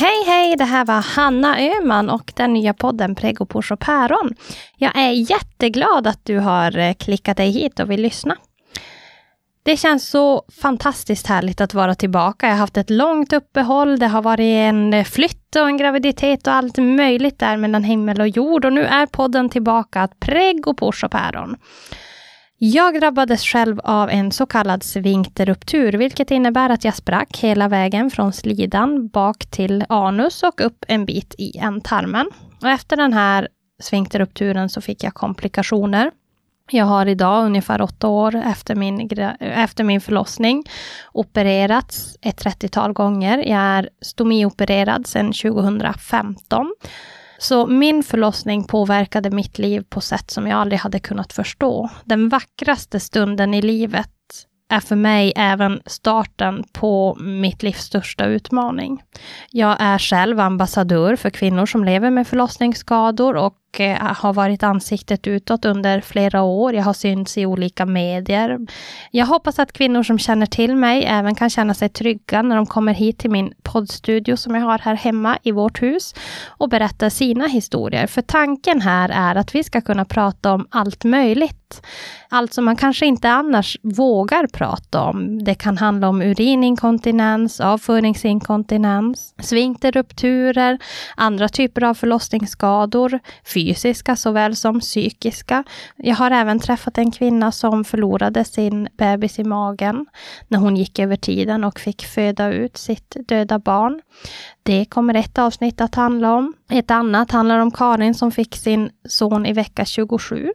Hej hej, det här var Hanna Öhman och den nya podden Prego Push och Päron. Jag är jätteglad att du har eh, klickat dig hit och vill lyssna. Det känns så fantastiskt härligt att vara tillbaka. Jag har haft ett långt uppehåll. Det har varit en eh, flytt och en graviditet och allt möjligt där mellan himmel och jord. Och nu är podden tillbaka, Prego Push och Päron. Jag drabbades själv av en så kallad svinkterruptur, vilket innebär att jag sprack hela vägen från slidan bak till anus och upp en bit i ändtarmen. Och efter den här svinkterrupturen så fick jag komplikationer. Jag har idag, ungefär åtta år efter min, efter min förlossning, opererats ett 30-tal gånger. Jag är stomiopererad sedan 2015. Så min förlossning påverkade mitt liv på sätt som jag aldrig hade kunnat förstå. Den vackraste stunden i livet är för mig även starten på mitt livs största utmaning. Jag är själv ambassadör för kvinnor som lever med förlossningsskador och och eh, har varit ansiktet utåt under flera år. Jag har synts i olika medier. Jag hoppas att kvinnor som känner till mig även kan känna sig trygga när de kommer hit till min poddstudio som jag har här hemma i vårt hus och berättar sina historier. För tanken här är att vi ska kunna prata om allt möjligt. Allt som man kanske inte annars vågar prata om. Det kan handla om urininkontinens, avföringsinkontinens, sfinkterrupturer, andra typer av förlossningsskador, fysiska såväl som psykiska. Jag har även träffat en kvinna som förlorade sin bebis i magen när hon gick över tiden och fick föda ut sitt döda barn. Det kommer ett avsnitt att handla om. Ett annat handlar om Karin som fick sin son i vecka 27.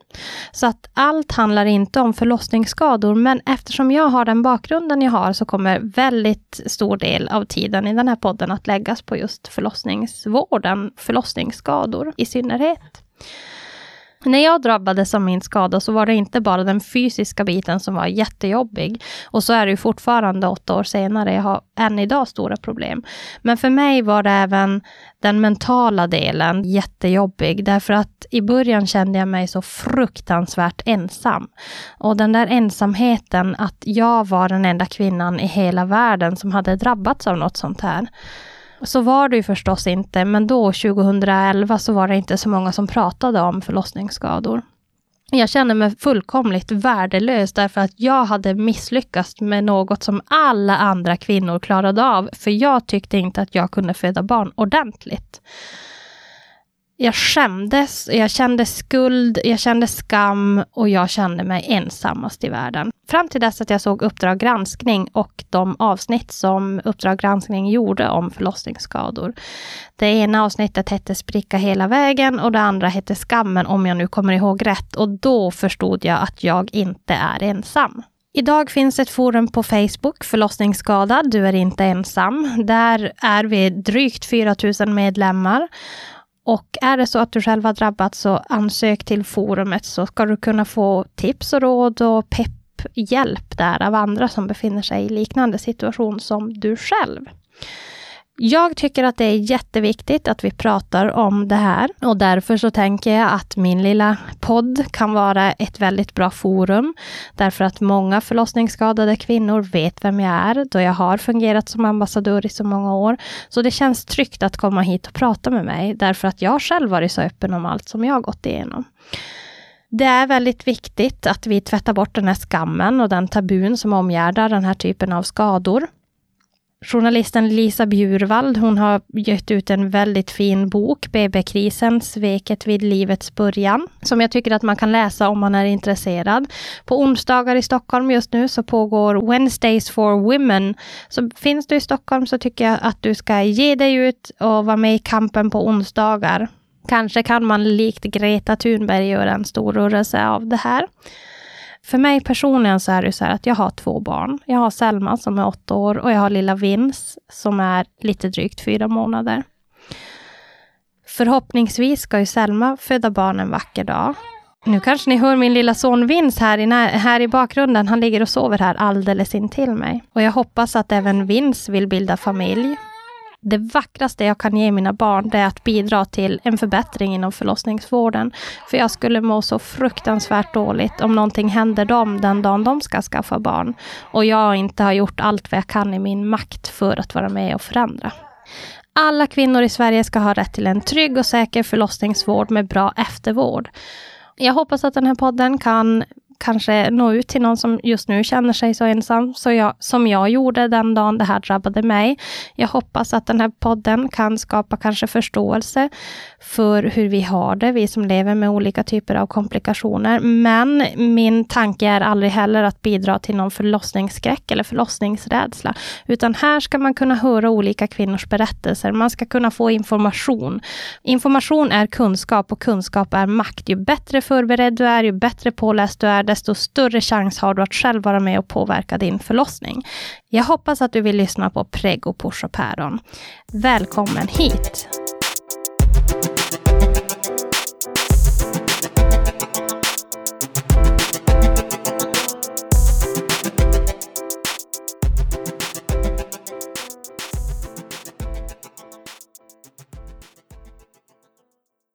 Så att allt handlar inte om förlossningsskador, men eftersom jag har den bakgrunden jag har så kommer väldigt stor del av tiden i den här podden att läggas på just förlossningsvården, förlossningsskador i synnerhet. När jag drabbades av min skada så var det inte bara den fysiska biten som var jättejobbig. Och så är det ju fortfarande åtta år senare. Jag har än idag stora problem. Men för mig var det även den mentala delen jättejobbig. Därför att i början kände jag mig så fruktansvärt ensam. Och den där ensamheten, att jag var den enda kvinnan i hela världen som hade drabbats av något sånt här. Så var det ju förstås inte, men då 2011 så var det inte så många som pratade om förlossningsskador. Jag kände mig fullkomligt värdelös därför att jag hade misslyckats med något som alla andra kvinnor klarade av, för jag tyckte inte att jag kunde föda barn ordentligt jag skämdes, jag kände skuld, jag kände skam och jag kände mig ensammast i världen. Fram till dess att jag såg Uppdrag granskning och de avsnitt som Uppdrag granskning gjorde om förlossningsskador. Det ena avsnittet hette Spricka hela vägen och det andra hette Skammen om jag nu kommer ihåg rätt och då förstod jag att jag inte är ensam. Idag finns ett forum på Facebook, Förlossningsskadad, du är inte ensam. Där är vi drygt 4 000 medlemmar och är det så att du själv har drabbats så ansök till forumet så ska du kunna få tips och råd och pepphjälp där av andra som befinner sig i liknande situation som du själv. Jag tycker att det är jätteviktigt att vi pratar om det här och därför så tänker jag att min lilla podd kan vara ett väldigt bra forum. Därför att många förlossningsskadade kvinnor vet vem jag är, då jag har fungerat som ambassadör i så många år. Så det känns tryggt att komma hit och prata med mig, därför att jag själv varit så öppen om allt som jag har gått igenom. Det är väldigt viktigt att vi tvättar bort den här skammen och den tabun som omgärdar den här typen av skador. Journalisten Lisa Bjurvald, hon har gett ut en väldigt fin bok, BB-krisen, sveket vid livets början, som jag tycker att man kan läsa om man är intresserad. På onsdagar i Stockholm just nu så pågår Wednesdays for Women. Så finns du i Stockholm så tycker jag att du ska ge dig ut och vara med i kampen på onsdagar. Kanske kan man likt Greta Thunberg göra en stor rörelse av det här. För mig personligen så är det så här att jag har två barn. Jag har Selma som är åtta år och jag har lilla Vins som är lite drygt fyra månader. Förhoppningsvis ska ju Selma föda barn en vacker dag. Nu kanske ni hör min lilla son Vins här i, här i bakgrunden. Han ligger och sover här alldeles intill mig. Och jag hoppas att även Vins vill bilda familj det vackraste jag kan ge mina barn, det är att bidra till en förbättring inom förlossningsvården. För jag skulle må så fruktansvärt dåligt om någonting händer dem den dagen de ska skaffa barn. Och jag inte har gjort allt vad jag kan i min makt för att vara med och förändra. Alla kvinnor i Sverige ska ha rätt till en trygg och säker förlossningsvård med bra eftervård. Jag hoppas att den här podden kan kanske nå ut till någon som just nu känner sig så ensam så jag, som jag gjorde den dagen det här drabbade mig. Jag hoppas att den här podden kan skapa kanske förståelse för hur vi har det, vi som lever med olika typer av komplikationer. Men min tanke är aldrig heller att bidra till någon förlossningsskräck eller förlossningsrädsla, utan här ska man kunna höra olika kvinnors berättelser. Man ska kunna få information. Information är kunskap och kunskap är makt. Ju bättre förberedd du är, ju bättre påläst du är, desto större chans har du att själv vara med och påverka din förlossning. Jag hoppas att du vill lyssna på Prego, Push och Päron. Välkommen hit!